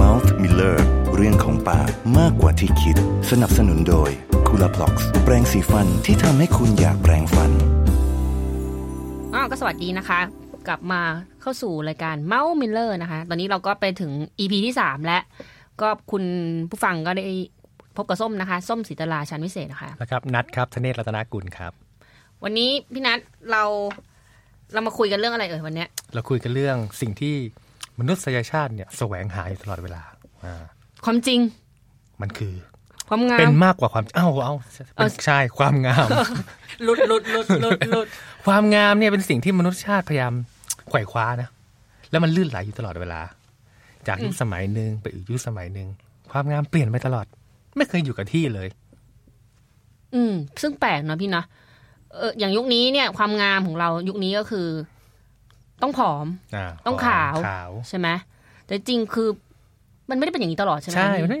Mouth Mirror เรื่องของปากมากกว่าที่คิด สนับสนุนโดย c o o l a p l o x แปรงสีฟันที่ทำให้คุณอยากแปรงฟันอ้าวก็สวัสดีนะคะ กลับมาเข้าสู่รายการ Mouth Mirror นะคะ ตอนนี้เราก็ไปถึง EP ที่ 3 แล้ว ก็คุณผู้ฟังก็ได้พบกับส้มนะคะ ส้มศิตลาชันวิเศษนะคะนะครับนัทครับธเนศรัตนกุลครับ วันนี้พี่นัทเราเรามาคุยกันเรื่องอะไรเอ่ยวันเนี้ย เราคุยกันเรื่องสิ่งที่ มนุษยชาติเนี่ยแสวงหาอยู่ตลอดเวลาอ่าความจริง มันคือความงามเป็นมากกว่าความเอ้าเอ้าเอ้าใช่ความงามหลุดหลุดหลุดหลุดหลุดความงามเนี่ยเป็นสิ่งที่มนุษยชาติพยายามไขว่คว้านะ แล้วมันลื่นไหลอยู่ตลอดเวลา จากยุคสมัยหนึ่งไปอีกยุคสมัยหนึ่งความงามเปลี่ยนไปตลอด ไม่เคยอยู่กับที่เลย อืม ซึ่งแปลกเนาะพี่เนาะเอออย่างยุคนี้เนี่ย ความงามของเรายุคนี้ก็คือ ต้องผอมอ่าต้องขาวขาวใช่ไหมแต่จริงคือมันไม่ได้เป็นอย่างนี้ตลอดใช่ไหมใช่พี่มันไม่ได้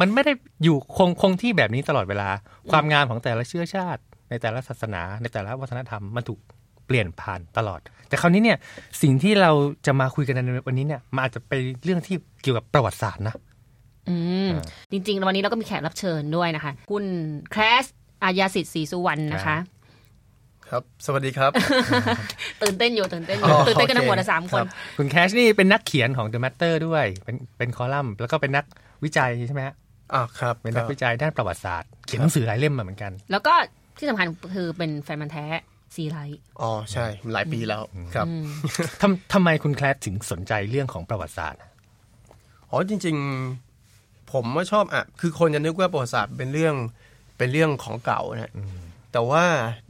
มันไม่ได้อยู่คงคงที่แบบนี้ตลอดเวลา ความงามของแต่ละเชื้อชาติ ในแต่ละศาสนา ในแต่ละวัฒนธรรมมันถูกเปลี่ยนผ่านตลอด แต่คราวนี้เนี่ยสิ่งที่เราจะมาคุยกันในวันนี้เนี่ยมันอาจจะเป็นเรื่องที่เกี่ยวกับประวัติศาสตร์นะอืมอ่าจริงๆวันนี้เราก็มีแขกรับเชิญด้วยนะคะ คุณแคลสอายาสิทธิ์ศรีสุวรรณนะคะ ครับ สวัสดีครับ ตื่นเต้นอยู่ตื่นเต้นออ๋ยู่อตื่นเต้นกันทั้งหมดโอเคอะสามคครันบคุณแคชนี่เป็นนักเขียนของ The Matter ด้วย เป็นเป็นคอลัมน์แล้วก็เป็นนักวิจัยใช่ไหมฮะอ่าครับ เป็นนักวิจัยด้านประวัติศาสตร์ เขียนหนังสือหลายเล่มมาเหมือนกัน แล้วก็ที่สำคัญคือเป็นแฟนมันธุ์แท้ซีไลท์อ๋อใช่ หลายปีแล้วครับอืมทำทำไมคุณแคลสถึงสนใจเรื่องของประวัติศาสตร์อ๋อจริง ๆ ผมว่าชอบอะคือคนจะนึกว่าประวัติศาสตร์เป็นเรื่องเป็นเรื่องของเก่านะแต่ว่า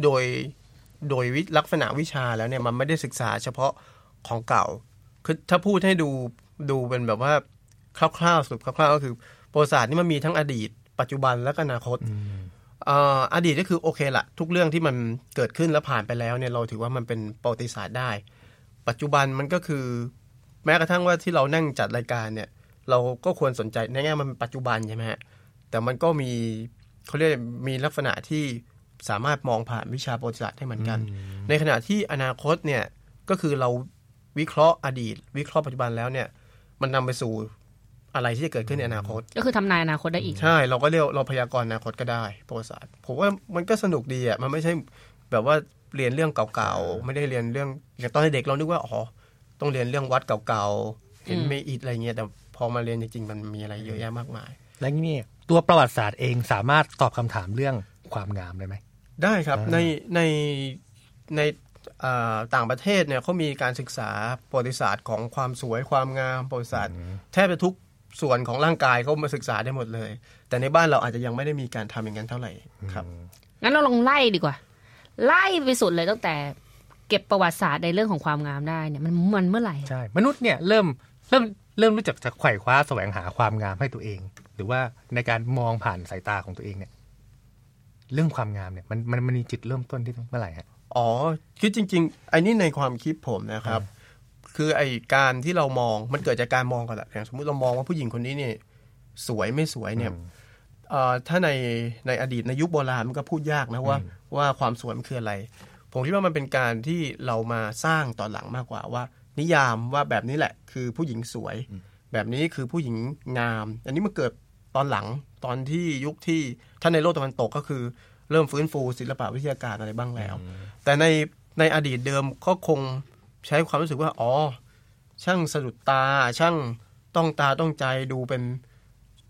โดย โดยวิลักษณะวิชาแล้วเนี่ยมันไม่ได้ศึกษาเฉพาะของเก่า คือถ้าพูดให้ดูดูเป็นแบบว่าคร่าวๆสรุปคร่าวๆก็คือประวัติศาสตร์นี่มันมีทั้งอดีต ปัจจุบันและก็อนาคตเอ่ออดีตก็คือโอเคละทุกเรื่องที่มันเกิดขึ้นแล้วผ่านไปแล้วเนี่ยเราถือว่ามันเป็นประวัติศาสตร์ได้ ปัจจุบันมันก็คือ แม้กระทั่งว่าที่เรานั่งจัดรายการเนี่ย เราก็ควรสนใจในแง่มันเป็นปัจจุบันใช่ไหมฮะแต่มันก็มีเขาเรียกมีลักษณะที่ สามารถมองผ่านวิชาประวัติศาสตร์ได้เหมือนกัน ในขณะที่อนาคตเนี่ยก็คือเราวิเคราะห์อดีต วิเคราะห์ปัจจุบันแล้วเนี่ย มันนำไปสู่อะไรที่จะเกิดขึ้นในอนาคต ก็คือทำนายอนาคตได้อีก ใช่ เราก็เรียกเราพยากรณ์อนาคตก็ได้ประวัติศาสตร์ผมว่ามันก็สนุกดีอะมันไม่ใช่แบบว่าเรียนเรื่องเก่าๆไม่ได้เรียนเรื่องอย่างตอนเด็กเรานึกว่าอ๋อต้องเรียนเรื่องวัดเก่าๆเห็นอืมเมอิดอะไรเงี้ยแต่พอมาเรียนจริงๆมันมีอะไรเยอะแยะมากมาย และนี่ตัวประวัติศาสตร์เองสามารถตอบคำถามเรื่องความงามได้ไหม ได้ครับอ่าในในในอ่าต่างประเทศเนี่ยเขามีการศึกษาประวัติศาสตร์ของความสวยความงามประวัติศาสตร์แทบจะทุกส่วนของร่างกายเขามาศึกษาได้หมดเลย แต่ในบ้านเราอาจจะยังไม่ได้มีการทำอย่างนั้นเท่าไหร่ครับงั้นเราลองไล่ดีกว่า ไล่ไปสุดเลยตั้งแต่เก็บประวัติศาสตร์ในเรื่องของความงามได้เนี่ยมันมันเมื่อไหร่ใช่มนุษย์เนี่ยเริ่มเริ่มเริ่มรู้จักจะไขว่คว้าแสวงหาความงามให้ตัวเอง หรือว่าในการมองผ่านสายตาของตัวเองเนี่ย เรื่องความงามเนี่ยมันมันมันมีจุดเริ่มต้นที่เมื่อไหร่ฮะอ๋อคือจริงๆไอ้นี่ในความคิดผมนะครับ คือไอ้การที่เรามองมันเกิดจากการมองก่อนแหละอย่างสมมติเรามองว่าผู้หญิงคนนี้เนี่ยสวยไม่สวยเนี่ยเอ่อถ้าในในอดีตในยุคโบราณมันก็พูดยากนะว่าว่าความสวยมันคืออะไร ผมคิดว่ามันเป็นการที่เรามาสร้างตอนหลังมากกว่าว่า นิยามว่าแบบนี้แหละ คือผู้หญิงสวย แบบนี้คือผู้หญิงงาม อันนี้มันเกิด ตอนหลังตอนที่ยุคที่ถ้าในโลกตะวันตกก็คือ เริ่มฟื้นฟูศิลปะวิทยาการอะไรบ้างแล้ว แต่ในในอดีตเดิมก็คงใช้ความรู้สึกว่าอ๋อ ช่างสะดุดตาช่างต้องตาต้องใจดูเป็น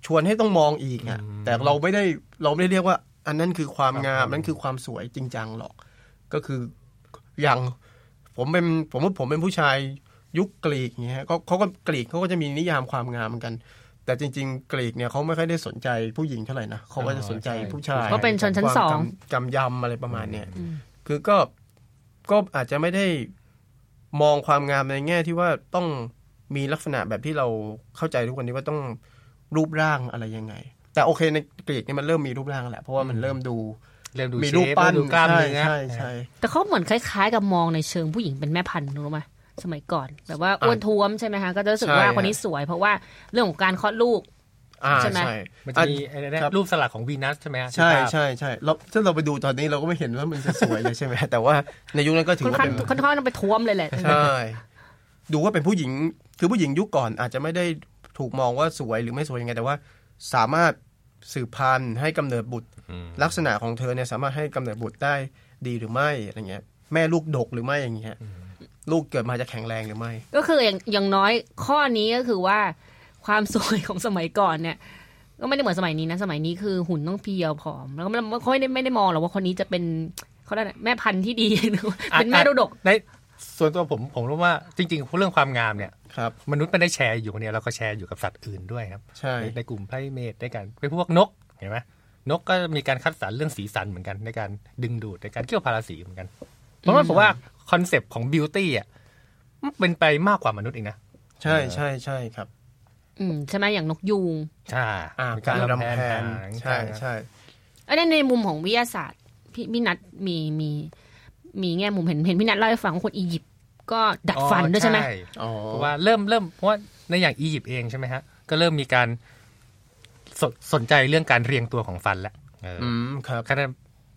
ชวนให้ต้องมองอีกอะแต่เราไม่ได้เราไม่ได้เรียกว่า อันนั้นคือความงามนั่นคือความสวยจริงจังหรอก ก็คืออย่างผมเป็นผมว่าผมเป็นผู้ชายยุคกรีกอย่างเงี้ยเขาเขาก็กรีกเขาก็จะมีนิยามความงามเหมือนกัน แต่จริงๆ กรีกเนี่ยเขาไม่ค่อยได้สนใจผู้หญิงเท่าไหร่นะเขาก็จะสนใจผู้ชายเพราะเป็นชนชั้นสองความกำกำยำอะไรประมาณเนี้ยคือก็ก็อาจจะไม่ได้มองความงามในแง่ที่ว่าต้องมีลักษณะแบบที่เราเข้าใจทุกวันนี้ว่าต้องรูปร่างอะไรยังไง แต่โอเคในกรีกเนี่ยมันเริ่มมีรูปร่างแล้วแหละเพราะว่ามันเริ่มดูเริ่มดูมีเชรูปฟปั้นเริ่มดูกล้ามใช่เนื้อใช่ใช่แต่เขาเหมือนคล้าย ๆ กับมองในเชิงผู้หญิงเป็นแม่พันธุ์รู้ไหม สมัยก่อน แบบว่าอ้วนท้วมใช่ไหมคะก็จะรู้สึกว่าคนนี้สวย เพราะว่าเรื่องของการคลอดลูกอ่าใช่ไหมใช่มันจะมีอะไรนะครับรูปสลักของวีนัสใช่ไหมฮะใช่ที่ภาพใช่ใช่เราถ้าเราไปดูตอนนี้เราก็ไม่เห็นว่ามันจะสวยเลยใช่ไหมแต่ว่าในยุคนั้นก็ถือค่อนว่าข้างเป็นค่อนข้างไปท้วมเลยแหละใช่ดูว่าเป็นผู้หญิงคือผู้หญิงยุคก่อนอาจจะไม่ได้ถูกมองว่าสวยหรือไม่สวยยังไงแต่ว่า สามารถสืบพันธุ์ให้กำเนิดบุตรอืมลักษณะของเธอเนี่ยสามารถให้กำเนิดบุตรได้ดีหรือไม่อะไรเงี้ยแม่ลูกดกหรือไม่อย่างเงี้ย ลูกเกิดมาจะแข็งแรงหรือไม่ ก็คืออย่างอย่างน้อยข้อนี้ก็คือว่า ความสวยของสมัยก่อนเนี่ย ก็ไม่ได้เหมือนสมัยนี้นะ สมัยนี้คือหุ่นต้องเพรียวผอม แล้วก็ไม่เขาไม่ได้ไม่ได้มองหรอกว่าคนนี้จะเป็นเขาเรียกอะไรแม่พันธุ์ที่ดีหรือว่าเป็นแม่ดูดกในส่วนตัวผมผมรู้ว่าจริงๆเรื่องความงามเนี่ยครับมนุษย์ไม่ได้แชร์อยู่คนเดียวเราก็แชร์อยู่กับสัตว์อื่นด้วยครับใช่ในในกลุ่มไพรเมทในการไปพวกนกเห็นไหมนกก็มีการคัดสรรเรื่องสีสันเหมือนกันในการดึงดูดในการเกี่ยวพาราสีเหมือนกัน เพราะว่าผมว่าคอนเซปต์ของ beauty อะมันเป็นไปมากกว่ามนุษย์อีกนะ ใช่ใช่ใช่ครับ อืมใช่ไหมอย่างนกยูงใช่อ่ามีการรำแพนหางใช่ใช่อันนี้ในมุมของวิทยาศาสตร์พี่พี่นัทมีมี มีแง่มุมเห็นเห็นพี่นัทเล่าให้ฟังว่าคนอียิปต์ก็ดัดฟันด้วยใช่ไหมอ๋อเพราะว่าเริ่มเริ่มเพราะว่าในอย่างอียิปต์เองใช่ไหมฮะ ก็เริ่มมีการสนสนใจเรื่องการเรียงตัวของฟันแล้วเออออืมครับแค่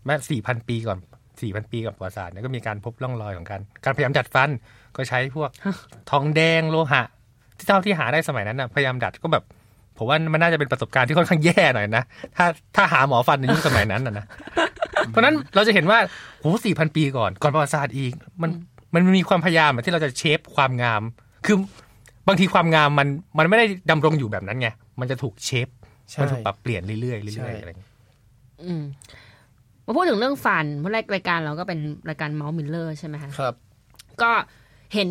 แม้สี่พันปีก่อน สี่พันปีก่อนประวัติศาสตร์เนี่ยก็มีการพบร่องรอยของการการพยายามดัดฟันก็ใช้พวกทองแดงโลหะ ที่เท่าที่หาได้สมัยนั้นนะพยายามดัดก็แบบผมว่ามันน่าจะเป็นประสบการณ์ที่ค่อนข้างแย่หน่อยนะ ถ้าถ้าหาหมอฟันในยุคสมัยนั้นนะนะเพราะฉะนั้นเราจะเห็นว่าโหสี่พันปีก่อน ก่อนประวัติศาสตร์อีก มันมันมีความพยายามอะที่เราจะเชฟความงาม คือบางทีความงามมันมันไม่ได้ดำรงอยู่แบบนั้นไง มันจะถูก shape ใช่มันถูกปรับเปลี่ยนเรื่อยๆใช่เรื่อยๆอะไรอย่างเงี้ยอื มมาพูดถึงเรื่องฟันเพราะรายรายการเราก็เป็นรายการ Mouth Mirror ใช่ไหมคะครับ ก็เห็น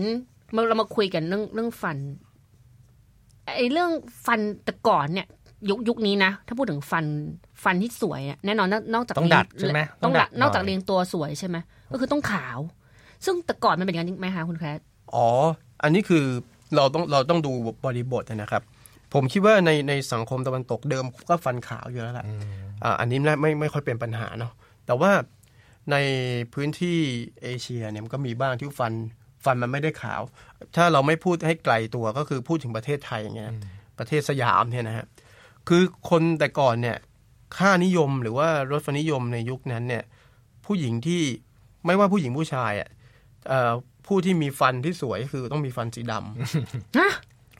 เมื่อเรามาคุยกันเรื่องเรื่องฟันไอ้เรื่องฟันแต่ก่อนเนี่ยยุคยุคนี้นะ ถ้าพูดถึงฟันฟันที่สวยอะแน่นอนนอกนอกจากต้องดัดเรียงใช่ไหมต้องดัดหยนอกจากเรียงตัวสวยใช่ไหมก็คือต้องขาว ซึ่งแต่ก่อนมันเป็นอย่างนั้นจริงไหมคะคุณแคทอ๋อ อันนี้คือเราต้องเราต้องดูบริบทนะครับ ผมคิดว่าในในสังคมตะวันตกเดิมก็ฟันขาวอยู่แล้วแหละอ่าอันนี้ไม่ไม่ไม่ค่อยเป็นปัญหาเนาะ แต่ว่าในพื้นที่เอเชียเนี่ยมันก็มีบ้างที่ฟันฟันมันไม่ได้ขาว ถ้าเราไม่พูดให้ไกลตัวก็คือพูดถึงประเทศไทยอย่างเงี้ยประเทศสยามเนี่ยนะฮะคือคนแต่ก่อนเนี่ยค่านิยมหรือว่ารสนิยมในยุคนั้นเนี่ยผู้หญิงที่ไม่ว่าผู้หญิงผู้ชายอะเอ่อผู้ที่มีฟันที่สวยคือต้องมีฟันสีดำ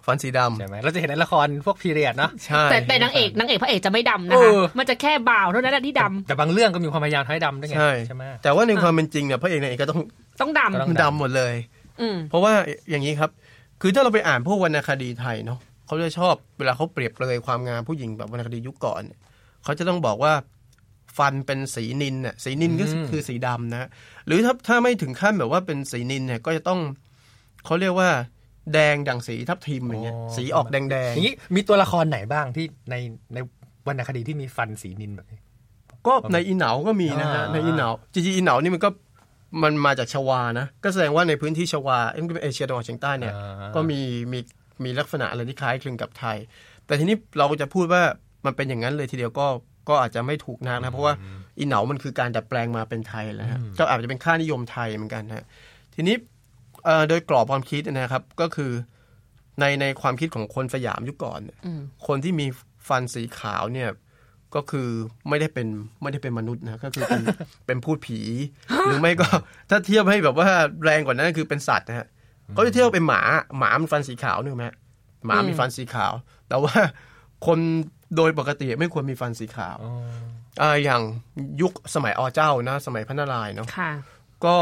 ฮะฟันสีดำใช่ไหมเราจะเห็นในละครพวกพีเรียดเนาะใช่แต่แต่นางเอกนางเอกพระเอกจะไม่ดำนะเอคะอมันจะแค่บ่าวเท่านั้นแหละที่ดำแต่บางเรื่องก็มีความพยายามให้ดำด้วยไงใช่ใช่ไหมแต่ว่าในความเป็นจริงเนี่ยพระเอกนางเอกก็ต้องต้องดำก็ต้องดำหมดเลยอืมเพราะว่าอย่างนี้ครับ คือถ้าเราไปอ่านพวกวรรณคดีไทยเนาะเขาจะชอบเวลาเขาเปรียบเลยความงามผู้หญิงแบบวรรณคดียุคก่อนเนี่ยเขาจะต้องบอกว่าฟันเป็นสีนินน่ะสีนินก็คือคือสีดำนะ หรือถ้าถ้าไม่ถึงขั้นแบบว่าเป็นสีนินเนี่ยก็จะต้องเขาเรียกว่า แดงดั่งสีทับทิมอย่างเงี้ยสีออกแดงแดงอย่างนี้มีตัวละครไหนบ้างที่ในในวรรณคดีที่มีฟันสีนินแบบนี้ก็ในอีเหนาก็มีนะฮะอ่าในอีเหนาจริงๆอีเหนานี่มันก็มันมาจากชวานะ ก็แสดงว่าในพื้นที่ชวาเอ็มเอเชียตะวันออกเฉียงใต้เนี่ยอ่าก็มีมีมีลักษณะอะไรที่คล้ายคลึงกับไทย แต่ทีนี้เราจะพูดว่ามันเป็นอย่างนั้นเลยทีเดียวก็ก็อาจจะไม่ถูกนักนะเพราะว่าอีเหนามันคือการดัดแปลงมาเป็นไทยแล้วฮะก็อาจจะเป็นค่านิยมไทยเหมือนกันฮะทีนี้เอ่อ โดยกรอบความคิดนะครับก็คือในในความคิดของคนสยามยุคก่อนเนี่ยอืมคนที่มีฟันสีขาวเนี่ยก็คือไม่ได้เป็นไม่ได้เป็นมนุษย์นะก็คือเป็นเป็นพูดผี หรือไม่ก็ถ้าเทียบให้แบบว่าแรงกว่านั้นก็คือเป็นสัตว์นะฮะก็จะเทียบเป็นหมาหมามันฟันสีขาวนึกไหมฮะหมามีฟันสีขาว แต่ว่าคนโดยปกติไม่ควรมีฟันสีขาวอ่าอย่างยุคสมัยอเจ้านะ สมัยพระนารายณ์เนาะค่ะก็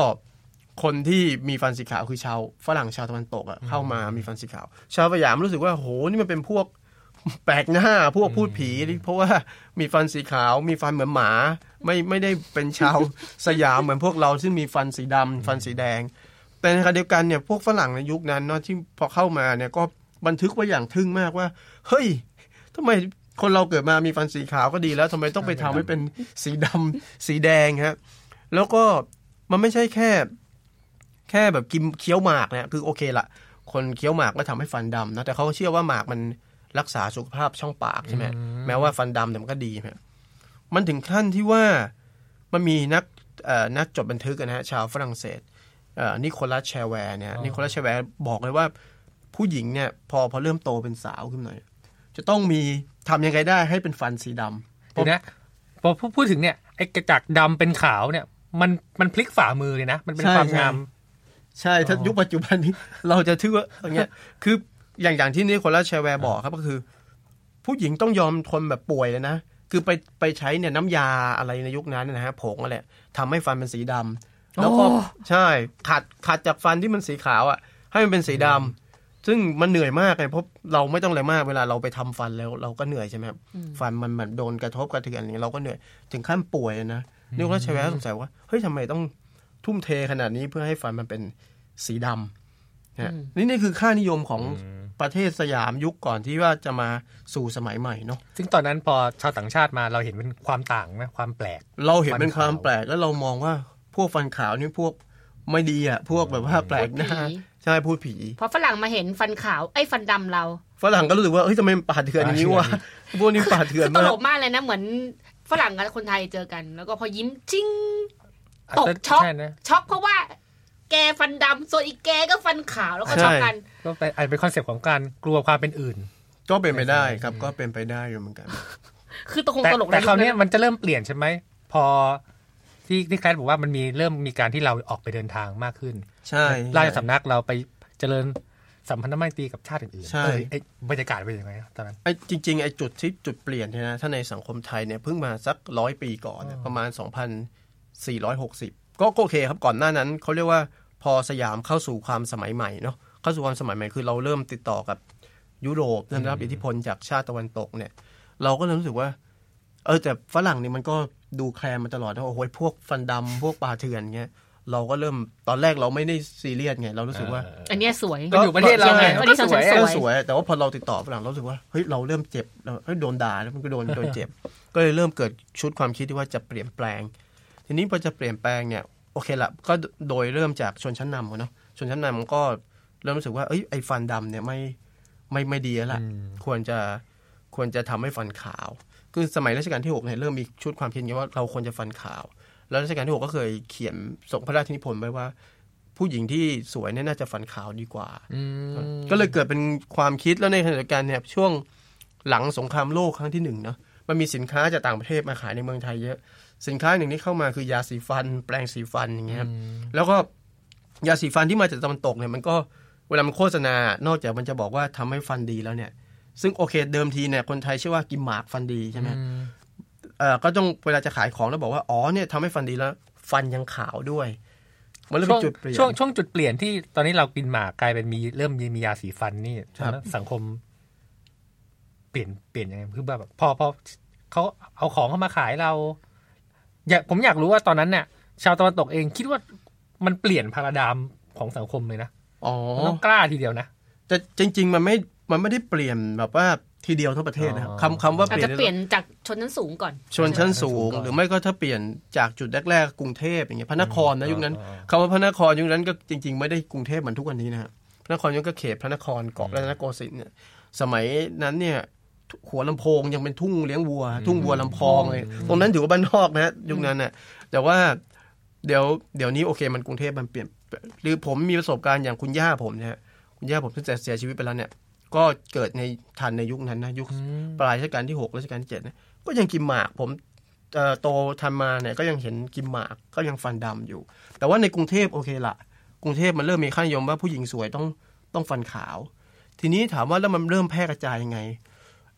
คนที่มีฟันสีขาวคือชาวฝรั่งชาวตะวันตกอะเข้ามามีฟันสีขาว ชาวสยามรู้สึกว่าโหนี่มันเป็นพวกแปลกหน้าพวกพูดผีนี่เพราะว่ามีฟันสีขาวมีฟันเหมือนหมา ไม่ไม่ได้เป็นชาวสยามเหมือนพวกเราซึ่งมีฟันสีดำฟันสีแดง แต่ในขณะเดียวกันเนี่ยพวกฝรั่งในยุคนั้นเนาะที่พอเข้ามาเนี่ยก็บันทึกไว้อย่างทึ่งมากว่า เฮ้ยทำไมคนเราเกิดมามีฟันสีขาวก็ดีแล้วทำไมต้องไปทำให้เป็นสีดำสีแดงฮะแล้วก็มันไม่ใช่แค่ แค่แบบกินเคี้ยวหมากนะคือโอเคละคนเคี้ยวหมากก็ทำให้ฟันดำนะแต่เขาเชื่อว่าหมากมันรักษาสุขภาพช่องปากใช่ไหมแม้ว่าฟันดำแต่มันก็ดีใช่ไหมมันถึงขั้นที่ว่ามันมีนักเอ่อนักจดบันทึกนะฮะชาวฝรั่งเศสเอ่อนิโคลัสแชร์แวร์เนี่ยนิโคลัสแชร์แวร์บอกเลยว่าผู้หญิงเนี่ยพอพอเริ่มโตเป็นสาวขึ้นหน่อย จะต้องมีทำยังไงได้ให้เป็นฟันสีดำเดี๋ยวนะพอพูดพูดถึงเนี่ยไอ้กระจักดำเป็นขาวเนี่ยมันมันพลิกฝ่ามือเลยนะ มันเป็นใช่ความใช่งาม ใช่ถ้าอ๋อยุคปัจจุบันนี้เราจะถือว่าอย่างเงี้ยคืออย่างอย่างที่นี่คนละแชร์แวร์บอกครับก็คือ ผู้หญิงต้องยอมทนแบบป่วยเลยนะคือไปไปใช้เนี่ยน้ำยาอะไรในยุคนั้นนะฮะผงอะไรทำให้ฟันเป็นสีดำแล้วก็โอ้ใช่ขัดขัดจากฟันที่มันสีขาวอะ ให้มันเป็นสีดำซึ่งมันเหนื่อยมากเลยเพราะเราไม่ต้องอะไรมากเวลาเราไปทำฟันแล้วเราก็เหนื่อยใช่ไหมครับฟันมันเหมือนโดนกระทบกระเทือนอย่างนี้เราก็เหนื่อยถึงขั้นป่วยเลยนะนี่ก็ใช้แวร์สงสัยว่าเฮ้ยทำไมต้อง ทุ่มเทขนาดนี้เพื่อให้ฟันมันเป็นสีดำนะฮะนี่นี่คือค่านิยมของประเทศสยามยุคก่อนที่ว่าจะมาสู่สมัยใหม่เนาะซึ่งตอนนั้นพอชาวต่างชาติมาเราเห็นเป็นความต่างนะความแปลก เราเห็นเป็นความฟันขาวแปลกแล้วเรามองว่าพวกฟันขาวนี่พวกไม่ดีอะ พวกแบบว่าแปลกหน้าพูดผีใช่พูดผีพอฝรั่งมาเห็นฟันขาวไอ้ฟันดำเรา ฝรั่งก็รู้สึกว่าเฮ้ยทำไมมันป่าเถื่อนอย่างนี้วะพวกนี้ป่าเถื่อนตมาลกกมากเลยนะเหมือนฝรั่งกับคนไทยเจอกัน แล้วก็พอยิ้มจิ้ง ตกช็อกใช่นะช็อกเพราะว่าแกฟันดำส่วนอีกแกก็ฟันขาวแล้วก็ช็อกกันก็เป็นอาจเป็น concept ของการกลัวความเป็นอื่น ก็เป็นไปได้ครับก็เป็นไปได้อยู่เหมือนกัน คือตกคงแต่ตลกแต่ในคราวยุเนี้ยนั้นมันจะเริ่มเปลี่ยนใช่ไหมพอที่ที่แคลบอกว่ามันมีเริ่มมีการที่เราออกไปเดินทางมากขึ้น ใช่ราชสำนักเราไปเจริญสัมพันธไมตรีกับชาติอื่นๆใช่เออไอ้บรรยากาศเป็นยังไงตอนนั้นไอ้จริงๆไอ้จุดที่จุดเปลี่ยนเนี่ยนะถ้าในสังคมไทยเนี่ยเพิ่งมาสักร้อยปีก่อนเนี่ยประมาณ 2,460 ก็โอเคครับก่อนหน้านั้นเขาเรียกว่าพอสยามเข้าสู่ความสมัยใหม่เนาะเข้าสู่ความสมัยใหม่คือเราเริ่มติดต่อกับยุโรปได้รับอิทธิพลจากชาติตะวันตกเนี่ย เราก็เลยรู้สึกว่า เออแต่ฝรั่งนี่มันก็ดูแคลนมาตลอดนะโอ้โหพวกฟันดำพวกปลาเถื่อนเงี้ยเราก็เริ่มตอนแรกเราไม่ได้ซีเรียสไงเรารู้สึกว่า อันเนี้ยสวยก็อยู่ประเทศเราไงใช่วันนี้สองชั้นเออสสวยวย แต่ว่าพอเราติดต่อฝรั่งเรารู้สึกว่าเฮ้ยเราเริ่มเจ็บเราเฮ้ยโดนด่าแล้วมันก็โดนโดนเจ็บ ก็เลยเริ่มเกิดชุดความคิดที่ว่าจะเปลี่ยนแปลง ทีนี้พอจะเปลี่ยนแปลงเนี่ยโอเคละก็โดยเริ่มจากชนชั้นนำอะเนาะชนชั้นนำก็เริ่มรู้สึกว่าเอ้ยไอ้ฟันดำเนี่ยไม่ไม่ไม่ดีแล้วล่ะอืมควรจะควรจะทำให้ฟันขาว คือสมัยรัชกาลที่หกเนี่ยเริ่มมีชุดความคิดอย่างนี้ว่าเราควรจะฟันขาว แล้วรัชกาลที่หกก็เคยเขียนส่งพระราชนิพนธ์ไว้ว่า ผู้หญิงที่สวยเนี่ยน่าจะฟันขาวดีกว่าก็เลยเกิดเป็นความคิดแล้วในขณะเดียวกันเนี่ยช่วงหลังสงครามโลกครั้งที่หนึ่งเนาะมันมีสินค้าจากต่างประเทศมาขายในเมืองไทยเยอะ สินค้าหนึ่งที่เข้ามาคือยาสีฟัน แปรงสีฟันอย่างเงี้ยครับแล้วก็ยาสีฟันที่มาจากตะวันตกเนี่ยมันก็เวลามันโฆษณานอกจากมันจะบอกว่าทำให้ฟันดีแล้วเนี่ย ซึ่งโอเคเดิมทีเนี่ยคนไทยเชื่อว่ากินหมากฟันดีใช่ไหมเออก็ต้องเวลาจะขายของแล้วบอกว่าอ๋อเนี่ยทำให้ฟันดีแล้ว ฟันยังขาวด้วยมันเลยช่เป็วงนจุดเปลี่ยนช่วงช่วงจุดเปลี่ยนที่ตอนนี้เรากินหมากกลายเป็นมีเริ่มมีมียาสีฟันนี่ครับตอนนั้นสังคม เปลี่ยนเปลี่ยนยังไงคือแบบพอพอเขาเอาของเข้ามาขายเรา อยากผมอยากรู้ว่าตอนนั้นเนี่ยชาวตะวันตกเองคิดว่ามันเปลี่ยนพาราดามของสังคมเลยนะอ๋อมันต้องกล้าทีเดียวนะแต่จริง ๆ มันไม่มันไม่ได้เปลี่ยนแบบว่าทีเดียวทั้งประเทศนะครับอ๋อคำคำว่าอาเปจลี่ยนจะเปลี่ยนจากชนชั้นสูงก่อน ชนชั้นสูงชนชั้นสูงก่อนหรือไม่ก็ถ้าเปลี่ยนจากจุดแรกๆกรุงเทพอย่างเงี้ยพระนครนะยุคนั้นอ๋อคำว่าพระนครยุคนั้นก็จริง ๆ ไม่ได้กรุงเทพเหมือนทุกวันนี้นะครับพระนครยุคก็เขตพระนครเกาะรัตนโกสินทร์เนี่ยสมัยนั้นเนี่ย หัวลำโพงยังเป็นทุ่งเลี้ยงวัว ทุ่งวัวลำพองเลยตรงนั้นถือว่าบ้านนอกนะยุคนั้นน่ะ แต่ว่าเดี๋ยวเดี๋ยวนี้โอเคมันกรุงเทพมันเปลี่ยนหรือผมมีประสบการณ์อย่างคุณย่าผมเนี่ยคุณย่าผมที่งเสียชีวิตไปแล้วเนี่ย ก็เกิดในทันในยุคนั้นนะยุคปลายรัชกาลที่หกรัชกาลที่เจ็ดเนี่ยก็ยังกินหมากผมเอ่อโตทันมาเนี่ยก็ยังเห็นกินหมากก็ยังฟันดำอยู่ แต่ว่าในกรุงเทพโอเคละกรุงเทพมันเริ่มมีค่านิยมว่าผู้หญิงสวยต้องต้องฟันขาว ทีนี้ถามว่าแล้วมันเริ่มแพร่กระจายยังไง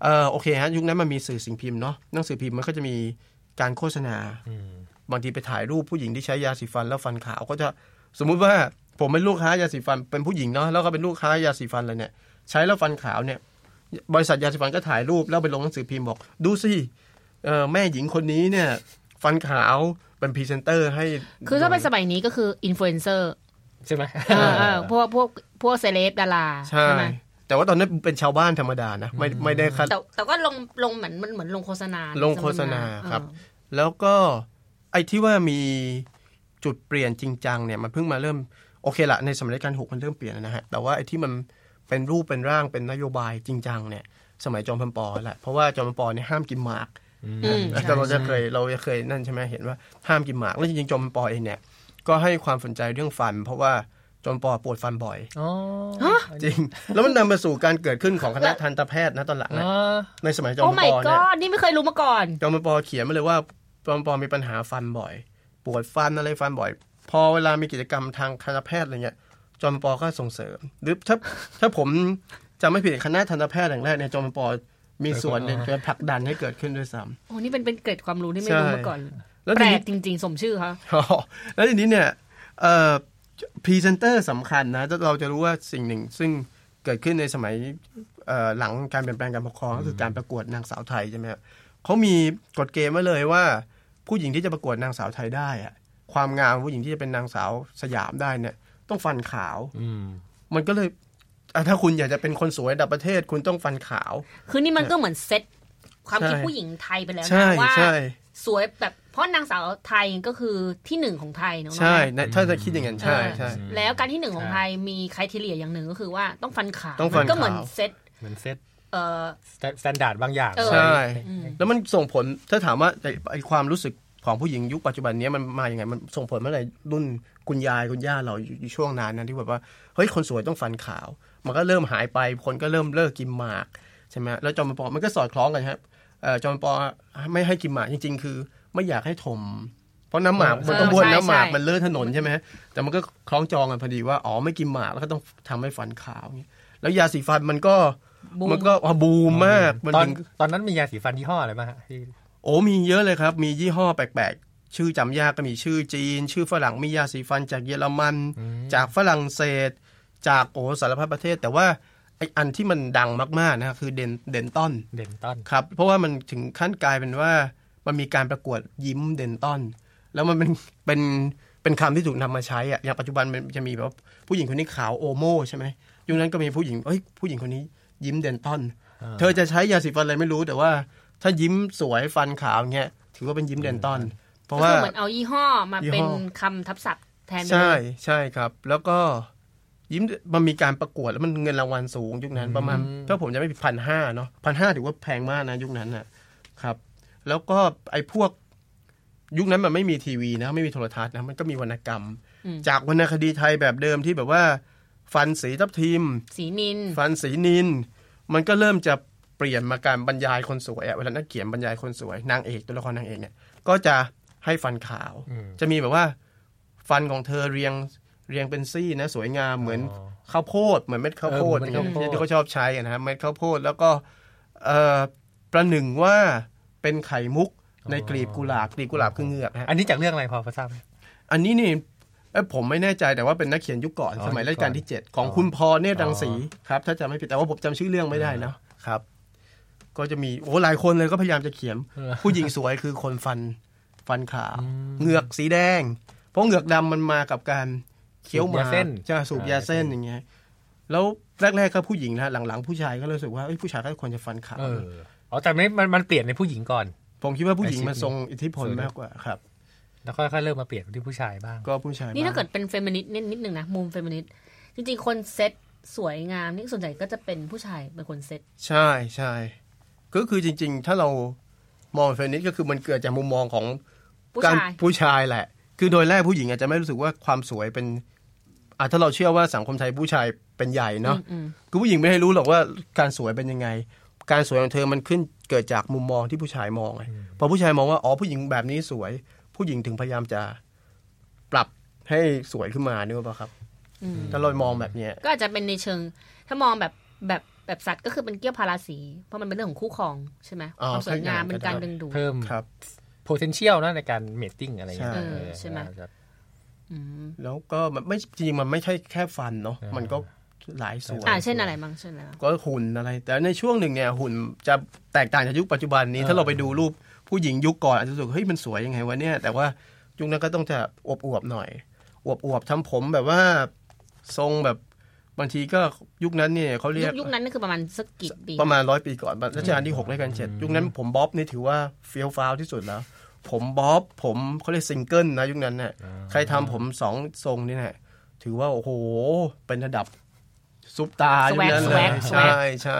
เออโอเคฮะยุคนั้นมันมีสื่อสิ่งพิมพ์เนาะหนังสือพิมพ์มันก็จะมีการโฆษณาบางทีไปถ่ายรูปผู้หญิงที่ใช้ยาสีฟันแล้วฟันขาวก็จะสมมุติว่าผมเป็นลูกค้ายาสีฟันเป็นผู้หญิงเนาะแล้วก็เป็นลูกค้ายาสีฟันเลยเนี่ย ใช้แล้วฟันขาวเนี่ย บริษัทยาสีฟันก็ถ่ายรูปแล้วไปลงหนังสือพิมพ์บอก ดูสิเอ่อแม่หญิงคนนี้เนี่ย ฟันขาวเป็นพรีเซนเตอร์ให้ คือถ้าเป็นสมัยนี้ก็คืออินฟลูเอนเซอร์ใช่ไหมพวกพวกพวกเซเลบดาราใช่ไหม แต่ว่าตอนนั้นเป็นชาวบ้านธรรมดานะไม่ไม่ได้คัดแต่แต่ก็ลงลงเหมือนมันเหมือนลงโฆษณา ลงโฆษณาเออครับ แล้วก็ไอ้ที่ว่ามีจุดเปลี่ยนจริงจังเนี่ยมันเพิ่งมาเริ่มโอเคละในสมัยรัชกาลหกมันเริ่มเปลี่ยนแล้วนะฮะแต่ว่าไอ้ที่มันเป็นรูปเป็นร่างเป็นนโยบายจริงจังเนี่ยสมัยจอมพลปอแหละเพราะว่าจอมพลปอเนี่ยห้ามกินหมากอืมใช่แต่เราจะใช่เคยเราจะเคยนั่นใช่ไหมเห็นว่าห้ามกินหมากแล้วจริงๆจอมพลปอเองเนี่ยก็ให้ความสนใจเรื่องฟัน เพราะว่า จอมพลปอปวดฟันบ่อยอ๋อจริง แล้วมันนำมาสู่การเกิดขึ้นของคณะทันตแพทย์นะตอนหลังนะอ๋อในสมัยจอโอ้มพลไม่ปอก็เนี่ยนี่ไม่เคยรู้มาก่อน จอมพลปอเขียนมาเลยว่าจอมพลปอมีปัญหาฟันบ่อย ปวดฟันอะไรฟันบ่อย พอเวลามีกิจกรรมทางคณะแพทย์อะไรเงี้ย จอมพลปอก็ส่งเสริม หรือถ้าถ้าผมจะไม่ผิดคณะทันตแพทย์แห่งแรกเนี่ยจอมพลปอมีส่วนในการผลักดันให้เกิดขึ้นด้วยซ้ำโอ้นี่เป็นเป็นเกร็ดความรู้ที่ไม่รู้ใช่มาก่อนแล้วแปทีลนี้กจริง ๆ สมชื่อเขาอ๋อแล้วทีนี้เนี่ย เอ่อ พรีเซนเตอร์สำคัญนะเราจะรู้ว่าสิ่งหนึ่ง ซึ่งเกิดขึ้นในสมัยเอ่อหลังการเปลี่ยนแปลงการปกครองก็คือการประกวดนางสาวไทยใช่ไหมครับเขามีกฎเกณฑ์ไว้เลยว่า ผู้หญิงที่จะประกวดนางสาวไทยได้อะความงามของผู้หญิงที่จะเป็นนางสาวสยามได้เนี่ย ต้องฟันขาว อืมมันก็เลยอะถ้าคุณอยากจะเป็นคนสวยระดับประเทศคุณต้องฟันขาว คือนี่มันก็เหมือนเซ็ตความคิดใช่ผู้หญิงไทยไปแล้วใช่นะว่าใช่สวยแบบ เพราะนางสาวไทยก็คือที่หนึ่งของไทยเนาะใช่นะถ้าจะคิดอย่างนั้นใช่เออใช่แล้วการที่หนึ่งของไทยมี criteria อย่างหนึ่งก็คือว่าต้องฟันขาวต้องฟันมัก็เหมือนขาวเซ็ตเหมือนเซตเอ่อ standard บางอย่างเออใช่อืมแล้วมันส่งผลถ้าถามว่าไอ้ไอความรู้สึกของผู้หญิงยุคปัจจุบันเนี้ยมันมาอย่างไงมันส่งผลเมื่อไหร่รุ่นคุณยายคุณย่าเราอยู่อยู่ช่วงนั้นนะที่แบบว่าเฮ้ยคนสวยต้องฟันขาว มันก็เริ่มหายไปคนก็เริ่มเลิกกินหมากใช่ไหมแล้วจอมปอมันก็สอดคล้องกันครับเอ่อจอมปอไม่ให้กินหมากจริง ๆ คือ ไม่อยากให้ถม เพราะน้ำหมากมันต้องบ้วนน้ำหมากมันเลอะถนนใช่ไหมแต่มันก็คล้องจองกันพอดีว่าอ๋อไม่กินหมากแล้วก็ต้องทำให้ฟันขาวอย่างเงี้ยแล้วยาสีฟันมันก็บูมมันก็อ๋อบูมมากมันตอนถึงตอนนั้นมียาสีฟันยี่ห้ออะไรบ้างฮะที่โอ้มีเยอะเลยครับ มียี่ห้อแปลกๆ ชื่อจำยากก็มีชื่อจีน ชื่อฝรั่งมียาสีฟันจากเยอรมัน จากฝรั่งเศส จากโอ้สารพัดประเทศ แต่ว่าไออันที่มันดังมากๆนะคือเดนเดนตันเด่นต้นครับ เพราะว่ามันถึงขั้นกลายเป็นว่า มันมีการประกวดยิ้มเดนตันแล้วมันเป็นเป็นเป็นคำที่ถูกนำมาใช้อะอย่างปัจจุบันมันจะมีแบบว่าผู้หญิงคนนี้ขาวโอโมใช่ไหมยุคนั้นก็มีผู้หญิงเอ้ยผู้หญิงคนนี้ยิ้มเดนตันเธอจะใช้ยาสีฟันอะไรไม่รู้แต่ว่า ถ้ายิ้มสวยฟันขาวเงี้ยถือว่าเป็นยิ้มเดนตันเพราะก็ว่าคือเหมือนเอายี่ห้อมายี่ห้อเป็นคำทับศัพท์แทนไปใช่เลยใช่ครับ แล้วก็ยิ้มมันมีการประกวดแล้วมันเงินรางวัลสูงยุคนั้นประมาณถ้าผมจะไม่ผิดพันห้าเนาะพันห้าถือว่าแพงมากนะยุคนั้นน่ะครับ แล้วก็ไอ้พวกยุคนั้นมันไม่มีทีวีนะ ไม่มีโทรทัศน์นะ มันก็มีวรรณกรรมอืมจากวรรณคดีไทยแบบเดิมที่แบบว่า ฟันสีทับทิม สีนิน ฟันสีนิน มันก็เริ่มจะเปลี่ยนมาการบรรยายคนสวยอะเวลานักเขียนบรรยายคนสวยนางเอกตัวละครนางเอกเนี่ย ก็จะให้ฟันขาวอืมจะมีแบบว่า ฟันของเธอเรียงเรียงเป็นซี่นะ สวยงามเหมือนอ๋อข้าวโพดเหมือนเม็ดข้าวโพดเออเหมือนเม็ดข้าวโพดที่เขาชอบใช้อะนะครับเม็ดข้าวโพดแล้วก็เอ่อประหนึ่งว่า เป็นไข่มุกในกลีบกุหลาบกลีบกุหลาบคือเหงือกนะฮะอันนี้จากเรื่องอะไรพอพอทราบไหมอันนี้นี่เอ้ยผมไม่แน่ใจแต่ว่าเป็นนักเขียนยุคก่อนอ๋อสมัยรัชกาลที่ 7 ของอ๋อคุณพรเนตรรังสีอ๋อครับ ถ้าจำไม่ผิดแต่ว่าผมจำชื่อเรื่องไม่ได้นะครับ ก็จะมีโอ้หลายคนเลยก็พยายามจะเขียน ผู้หญิงสวยคือคนฟันฟันขาวเหงือกสีแดง เพราะเหงือกดำมันมากับการเคี้ยวหสูบมายาเส้นจะสูบยาเส้นอย่างเงี้ยแล้วแรกๆก็ผู้หญิงนะหลังๆ ผู้ชายก็รู้สึกว่าเอ้ยผู้ชายก็ควรจะฟันขาวเอออ๋อแต่ไม่มันมันเปลี่ยนในผู้หญิงก่อน ผมคิดว่าผู้หญิงอาชีพมันทรงอิทธิพลสวยนะมากกว่าครับ แล้วค่อยๆเริ่มมาเปลี่ยนที่ผู้ชายบ้าง ก็ผู้ชายนี่ถ้าบ้งเกิดเป็นเฟมินิสต์นิดนิดหนึ่งนะมุมเฟมินิสต์จริงๆคนเซ็ตสวยงามนี่ส่วนใหญ่ก็จะเป็นผู้ชายเป็นคนเซ็ตใช่ใช่ก็คือจริง ๆ ถ้าเรามองเฟมินิสต์ก็คือมันเกิดจากมุมมองของผู้การชายผู้ชายแหละ คือโดยแรกผู้หญิงอาจจะไม่รู้สึกว่าความสวยเป็นอะถ้าเราเชื่อว่าสังคมไทยผู้ชายเป็นใหญ่เนาะอืมคือผู้หญิงไม่ได้รู้หรอกว่าการสวยเป็นยังไง การสวยของเธอมันขึ้นเกิดจากมุมมองที่ผู้ชายมองไงพอผู้ชายมองว่าอ๋อผู้หญิงแบบนี้สวย ผู้หญิงถึงพยายามจะปรับให้สวยขึ้นมาเนี่ยป่ะครับอืมถ้าเรามองแบบเนี้ยก็อาจจะเป็นในเชิง ถ้ามองแบบแบบแบบสัตว์ก็คือเป็นเกี้ยวพาราสี เพราะมันเป็นเรื่องของคู่ครองใช่ไหมอ๋อความสวยงามใช่เป็นการดึงดูดเพิ่มครับ potential นะในการ mating อะไรอย่างเงี้ยใช่เออใช่ไหมเอออืมแล้วก็มันไม่จริงๆมันไม่ใช่แค่ฟันเนาะอ่ามัมันก็ หลายส่วนอ่าเช่นอะไรบ้างเช่นอะไรบ้างก็หุ่นอะไร แต่ในช่วงหนึ่งเนี่ยหุ่นจะแตกต่างจากยุคปัจจุบันนี้เออถ้าเราไปดูรูปผู้หญิงยุคก่อนอาจจะรู้สึกเฮ้ยมันสวยยังไงวะเนี่ยแต่ว่ายุคนั้นก็ต้องจะอวบอวบๆหน่อยอวบอวบๆทำผมแบบว่าทรงแบบบางทีก็ยุคนั้นเนี่ยเขาเรียุยคกยุคนั้นนี่คือประมาณสักกี่ปี ประมาณร้อยปีก่อนรัชกาลที่หกรัชกาลเจ็ดยุคนั้นผมบ๊อบนี่ถือว่าเฟี้ยวฟ้าวที่สุดแล้ว ผมบ๊อบผมเขาเรียกซิงเกิลนะยุคนั้นเนี่ยใครทำผมสองทรงนี่เนี่ยถือว่าโอ้โหเป็นระดับ ซุปตายุคนั้นเลย swag swag ใช่ใช่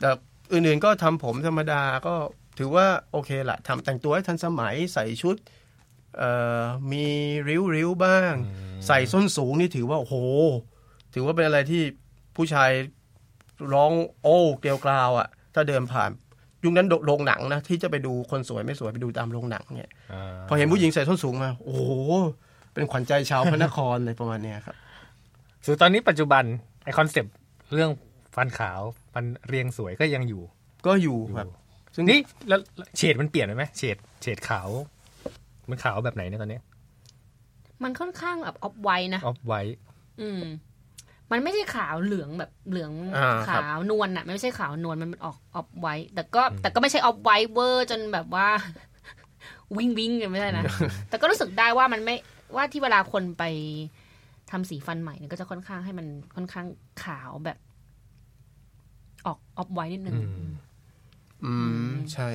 แต่อื่นๆก็ทำผมธรรมดาก็ถือว่าโอเคละทำแต่งตัวให้ทันสมัยใส่ชุดเอ่อมีริ้วริ้วๆบ้าง ใส่ส้นสูงนี่ถือว่าโอ้โห ถือว่าเป็นอะไรที่ผู้ชายร้องโอ้เกลียวกราวอะ่ะ ถ้าเดินผ่าน ยุคนั้นโรงหนังนะ ที่จะไปดูคนสวยไม่สวยไปดูตามโรงหนังเนี่ยาพอเห็นผู้หญิงใส่ส้นสูงมา โอ้โห เป็นขวัญใจชาวพระนครเลยประมาณเนี้ยครับส่วนตอนนี้ปัจจุบันไอ concept เรื่องฟันขาวฟันเรียงสวยก็ยังอยู่ ก็อยู่อยู่ครับซึ่งนี่แล้วเฉดมันเปลี่ยนไปไหม shade shade ขาว มันขาวแบบไหนเนี่ยตอนเนี้ยมันค่อนข้างแบบออฟไวนะออฟไว้อืม มันไม่ใช่ขาวเหลืองแบบเหลืองอ่าครับขาวนวลอะไม่ใช่ขาวนวลมันเป็นออก off-white แต่ก็ แต่ก็ไม่ใช่ off-white เวอร์จนแบบว่า วิ้งวิ้งกันไม่ใช่นะแต่ก็รู้สึกได้ว่ามันไม่ว่าที่เวลาคนไป ทำสีฟันใหม่เนี่ยก็จะค่อนข้างให้มันค่อนข้างขาวแบบ ออกออฟไวนิดนึงอืมอืมใช่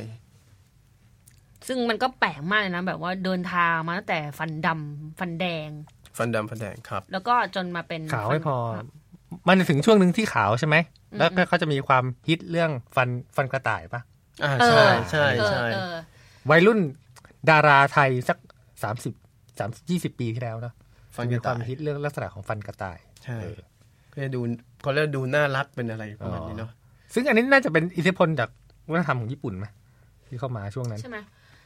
ซึ่งมันก็แปลกมากเลยนะ แบบว่าเดินทางมาตั้งแต่ฟันดำฟันแดง ฟันดำฟันแดงครับ แล้วก็จนมาเป็นขาวไม่พอฟันมันจะถึงช่วงหนึ่งที่ขาวใช่ไหมอืมแล้วก็เขาจะมีความฮิตเรื่องฟันฟันกระต่ายปะอ่าเออใช่ใช่เออใช่เออวัยรุ่นดาราไทยสักสามสิบสามยี่สิบปีที่แล้วเนอะ ฟันกมีระควาต่ามยฮิตเรื่องลักษณะของฟันกระต่าย ใช่เออก็จะดูเขาเรียกดูน่ารักเป็นอะไรประมาณนี้เนาะซึ่งอันนี้น่าจะเป็นอิทธิพลจากวัฒนธรรมของญี่ปุ่นไหมที่เข้ามาช่วงนั้นใช่ไหม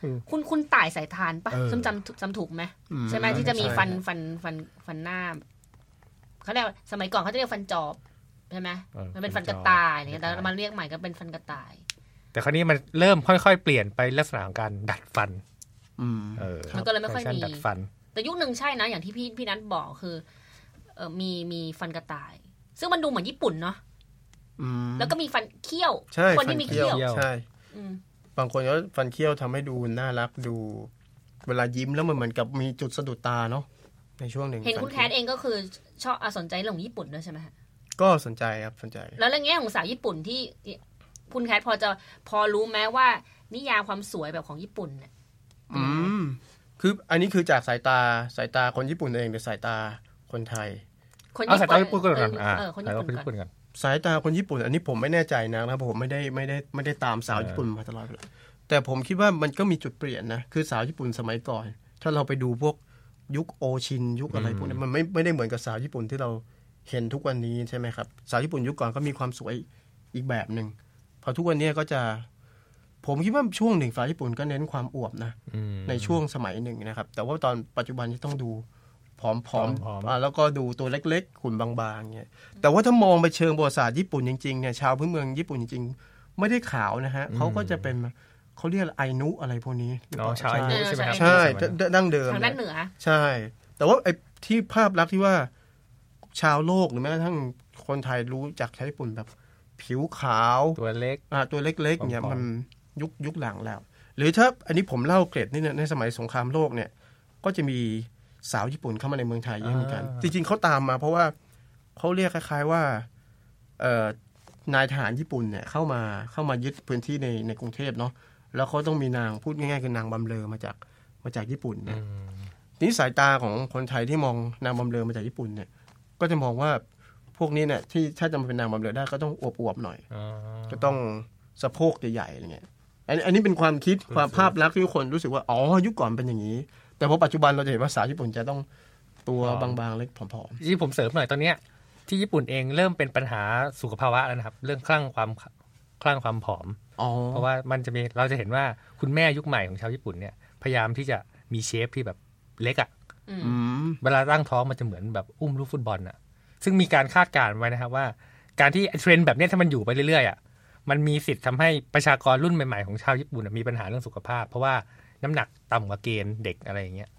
อืมคุณคุณต่ายสายทานปะเออจำจำจำถูกไหมอืใช่ไหมที่จะมีใช่ฟันฟันฟันฟันหน้าเขาเรียกว่าสมัยก่อนเขาจะเรียกฟันจอบใช่ไหมเออมันเป็นฟันฟักนระจอบต่ายอะไรเงี้ยฟัแต่นกระต่ายมันเรียกใหม่ก็เป็นฟันกระต่าย แต่คราวนี้มันเริ่มค่อยๆ เปลี่ยนไปลักษณะของการดัดฟัน อืมเออมันก็เลยไม่ค่อยแฟชั่นมีดัดฟัน แต่ยุคหนึ่งใช่นะ อย่างที่พี่พี่นัทบอกคือ เออมีมีฟันกระต่าย ซึ่งมันดูเหมือนญี่ปุ่นเนาะอืมแล้วก็มีฟันเขี้ยวใช่คนที่มีเขี้ยวเขี้ยวใช่อืมบางคนก็ฟันเคี้ยวทำให้ดูน่ารักดู เวลายิ้มแล้วมันเหมือนกับมีจุดสะดุดตาเนาะในช่วงหนึ่งเห็นคุณฟัแคทเองก็คือ ชอบอะสนใจเรื่องของญี่ปุ่นด้วยใช่ไหมฮะก็สนใจครับสนใจ แล้วเรื่องแง่ของสาวญี่ปุ่นที่คุณแคทพอจะพอรู้ไหมว่า นิยามความสวยแบบของญี่ปุ่นเนี่ยอืม คืออันนี้คือจากสายตาสายตาคนญี่ปุ่นเองหรือสายตาคนไทยคนเอาญี่สายปุ่ตานญี่ปุ่นก่อนเอออ่าเออคนสายญี่ตาปุ่นญี่ก่อนปุ่นก่อนสายตาคนญี่ปุ่น อันนี้ผมไม่แน่ใจนะครับผมไม่ได้ไม่ได้ไม่ได้ตามสาวเออญี่ปุ่นมาตลอดเวลาแต่ผมคิดว่ามันก็มีจุดเปลี่ยนนะคือสาวญี่ปุ่นสมัยก่อน ถ้าเราไปดูพวกยุคโอชิน ยุคอะไรพวกนี้มันไม่ไม่ได้เหมือนกับสาวญี่ปุ่นที่เราเห็นทุกวันนี้ใช่ไหมครับ สาวญี่ปุ่นยุคก่อนก็มีความสวยอีกแบบหนึ่งพอทุกวันนี้ก็จะ ผมคิดว่าช่วงหนึ่งสาวญี่ปุ่นก็เน้นความอวบนะอืมในช่วงสมัยหนึ่งนะครับ แต่ว่าตอนปัจจุบันที่ต้องดูผอมผอมๆอ่าแล้วก็ดูตัวเล็กๆหุ่นบางๆเนี่ยแต่ว่าถ้ามองไปเชิงประวัติศาสตร์ญี่ปุ่นจริงๆเนี่ยชาวพื้นเมืองญี่ปุ่นจริงๆ ไม่ได้ขาวนะฮะเขาก็จะเป็นเขาเรียกไอนุอะไรพวกนี้อ๋อชาวไอนูใช่ไหมครับใช่สมัยนั้นดั้งเดิมทางด้านเหนือใช่ แต่ว่าไอ้ที่ภาพลักษณ์ที่ว่าชาวโลกหรือแม้กระทั่งคนไทยรู้จักชาวญี่ปุ่นแบบ ผิวขาวตัวเล็กอ่าตัวเล็กๆเนี่ยผอมๆมัน ยุคยุคหลังแล้ว หรือถ้าอันนี้ผมเล่าเกร็ดนี่เนี่ยในสมัยสงครามโลกเนี่ย ก็จะมีสาวญี่ปุ่นเข้ามาในเมืองไทยเยอะเหมือนกัน จริง ๆเขาตามมาเพราะว่าเขาเรียกคล้าย ๆว่าเอ่อนายทหารญี่ปุ่นเนี่ยเข้ามาเข้ามายึดพื้นที่ในในกรุงเทพเนาะแล้วเขาต้องมีนางพูดง่ายๆคือนางบำเรอมาจากมาจากญี่ปุ่นเนี่ยทีนี้สายตาของคนไทยที่มองนางบำเรอมาจากญี่ปุ่นเนี่ย ก็จะมองว่าพวกนี้เนี่ยที่ถ้าจะมาเป็นนางบำเรอได้ก็ต้องอวบๆหน่อยอ๋อก็ต้องสะโพกใหญ่ๆอะไรเงี้ย อันนี้อันนี้เป็นความคิดความภาพลักษณ์ที่คนรู้สึกว่า อ๋อ ยุคก่อนเป็นอย่างนี้ แต่พอปัจจุบันเราจะเห็นว่าสาวญี่ปุ่นจะต้องตัวบางๆเล็กผอมที่ผมเสริมหน่อยตอนเนี้ยที่ญี่ปุ่นเองเริ่มเป็นปัญหาสุขภาวะแล้วนะครับ เรื่องคลั่งความคลั่งความผอมๆอ๋อเพราะว่ามันจะมีเราจะเห็นว่าคุณแม่ยุคใหม่ของชาวญี่ปุ่นเนี่ยพยายามที่จะมีเชฟที่แบบเล็กอะ่ะอืมเวลาตั้งท้องมันจะเหมือนแบบอุ้มลูกฟุตบอลอะ่ะ ซึ่งมีการคาดการณ์ไว้นะครับว่า การที่เทรนด์แบบเนี้ยถ้ามันอยู่ไปเรื่อยๆอะ่ะ มันมีสิทธิ์ทำให้ประชากรรุ่นใหม่ๆของชาวญี่ปุ่นอะมีปัญหาเรื่องสุขภาพ เพราะว่าน้ำหนักต่ำกว่าเกณฑ์เด็กอะไรอย่างเงี้ย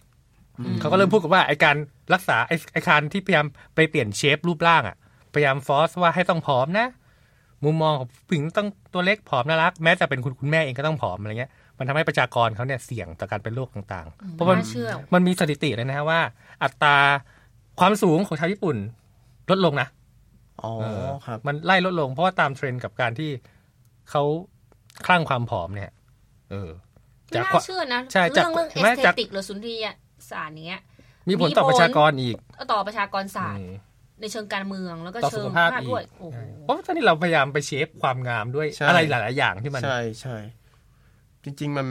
เขาก็เริ่มพูดกันว่าไอการรักษาไอไอการที่พยายามไปเปลี่ยนเชฟรูปร่างอะ่ะพยายามฟอสว่าให้ต้องผอมนะ มุมมองของผู้หญิงต้องตัวเล็กผอมน่ารัก แม้จะเป็นคุณคุณแม่เองก็ต้องผอมอะไรเงี้ยมันทำให้ประชากรเขาเนี่ยเสี่ยงต่อการเป็นโรคต่างๆ เพราะมันน่าเชื่อมันมีสถิติเลยนะฮะว่า อัตราความสูงของชาวญี่ปุ่นลดลงนะอ๋อเออครับมันไล่ลดลงเพราะว่าตามเทรนด์กับการที่ เขาคลั่งความผอมเนี่ย เออไม่น่าควาเชื่อนะใช่จากเรื่องเรื่องเห็เอนไหมสเตจากติกหรือสุนทรียศาสตร์เนี้ย มีผลต่อประชากรอีกต่อประชากรศาสตร์อืมในเชิงการเมืองแล้วก็ต่อเชิสุงขภาพภาพอีด้วยกโอ้โหเพราะว่าตอนนี้เราพยายามไปเชฟความงามด้วยใช่อะไรหลาย ๆ อย่างที่มัน ใช่ใช่จริง ๆ มัน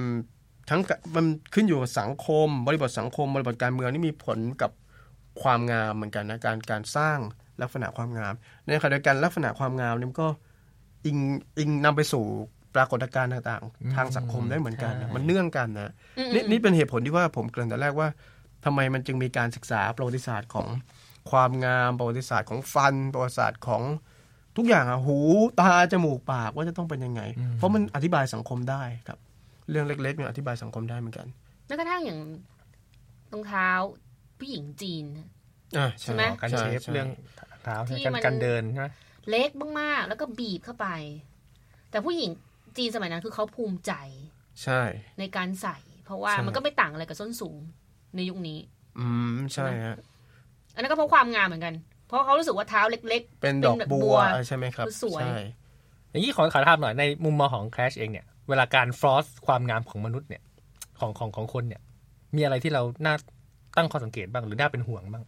ทั้งกะมันขึ้นอยู่กับสังคม บริบทสังคม บริบทการเมืองนี่มีผลกับความงามเหมือนกันนะการการสร้างลักษณะความงามในขณะเดียวกันลักษณะความงามนี่มันก็ อิงอิงนำไปสู่ปรากฏการณ์ต่างๆ ทางสังคมได้เหมือนกันนะมันเนื่องกันนะอืมนี่นี่เป็นเหตุผลที่ว่าผมเกริ่นแต่แรกว่าทำไมมันจึงมีการศึกษาประวัติศาสตร์ของความงามประวัติศาสตร์ของฟันประวัติศาสตร์ของทุกอย่างอะหูตาจมูกปากว่าจะต้องเป็นยังไง เพราะมันอธิบายสังคมได้ครับ เรื่องเล็กๆเนี่ยอธิบายสังคมได้เหมือนกันแม้กระทั่งอย่างรองเท้าผู้หญิงจีนอ่าใช่ไหมการเชฟใช่เรื่องเท้าที่การมันการเดินใช่ไหม เล็กมากๆแล้วก็บีบเข้าไป แต่ผู้หญิงจีนสมัยนั้นคือเขาภูมิใจ ใช่ ในการใส่ เพราะว่าใช่มันก็ไม่ต่างอะไรกับส้นสูงในยุคนี้ อืมใช่ฮะอันนั้นก็เพราะความงามเหมือนกัน เพราะเขารู้สึกว่าเท้าเล็กเป็นดอกเป็นแบบบับัววใช่ไหมครับคือสวยใช่อย่างนี้ขอขอถามหน่อยในมุมมองของ Crash เองเนี่ยเวลาการฟรอสความงามของมนุษย์เนี่ยของของของคนเนี่ย มีอะไรที่เราน่าตั้งข้อสังเกตบ้างหรือน่าเป็นห่วงบ้าง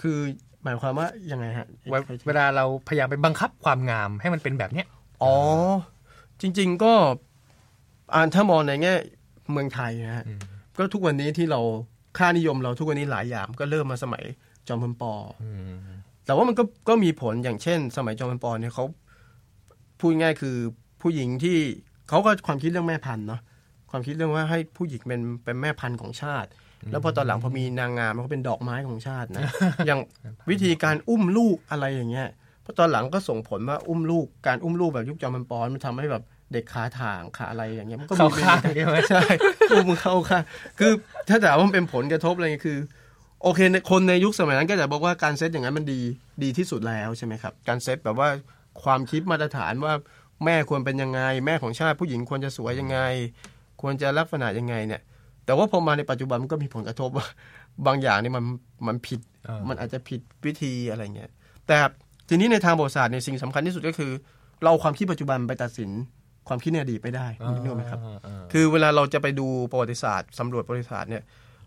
คือห มายความว่ายังไงฮะเวเวลาเราพยายามไปบังคับความงามให้มันเป็นแบบเนี้ยอ๋อ จริง ๆก็อ่านถ้ามองในแง่เมืองไทยนะฮะอืมก็ทุกวันนี้ที่เราค่านิยมเราทุกวันนี้หลายอย่างก็เริ่มมาสมัยจอมพลปออืมแต่ว่ามันก็ก็มีผลอย่างเช่น สมัยจอมพลปอเนี่ยเขาพูดง่ายคือผู้หญิงที่เขาก็ความคิดเรื่องแม่พันธุ์เนาะความคิดเรื่องว่าให้ผู้หญิงเป็นเป็นแม่พันธุ์ของชาติ แล้วพอตอนหลังพอมีนางงามมันก็เป็นดอกไม้ของชาตินะอย่างวิธีการอุ้มลูกอะไรอย่างเงี้ยเพราะตอนหลังก็ส่งผลว่าอุ้มลูกการอุ้มลูกแบบยุคจอมพลปอมันทำให้แบบเด็กขาถ่างขาอะไรอย่างเงี้ยมันก็มีเข้าข้างใช่ไหมใช่อุ้มเข้าข้างคือถ้าถามว่ามันเป็นผลกระทบอะไรคือโอเคในคนในยุคสมัยนั้นก็จะบอกว่าการเซตอย่างนั้นมันดีดีที่สุดแล้วใช่ไหมครับ การเซตแบบว่าความคิดมาตรฐานว่าแม่ควรเป็นยังไง แม่ของชาติผู้หญิงควรจะสวยยังไง ควรจะลักษณะยังไงเนี่ย แต่ว่าพอมาในปัจจุบันมันก็มีผลกระทบว่าบางอย่างนี่มันมันผิดเออมันอาจจะผิดวิธีอะไรเงี้ยแต่ทีนี้ในทางประวัติศาสตร์เนี่ยสิ่งสำคัญที่สุดก็คือ เราเอาความคิดปัจจุบันไปตัดสินความคิดในอดีตไม่ได้คุณนึกออกไหมครับอ่าคือเวลาเราจะไปดูประวัติศาสตร์สำรวจประวัติศาสตร์เนี่ย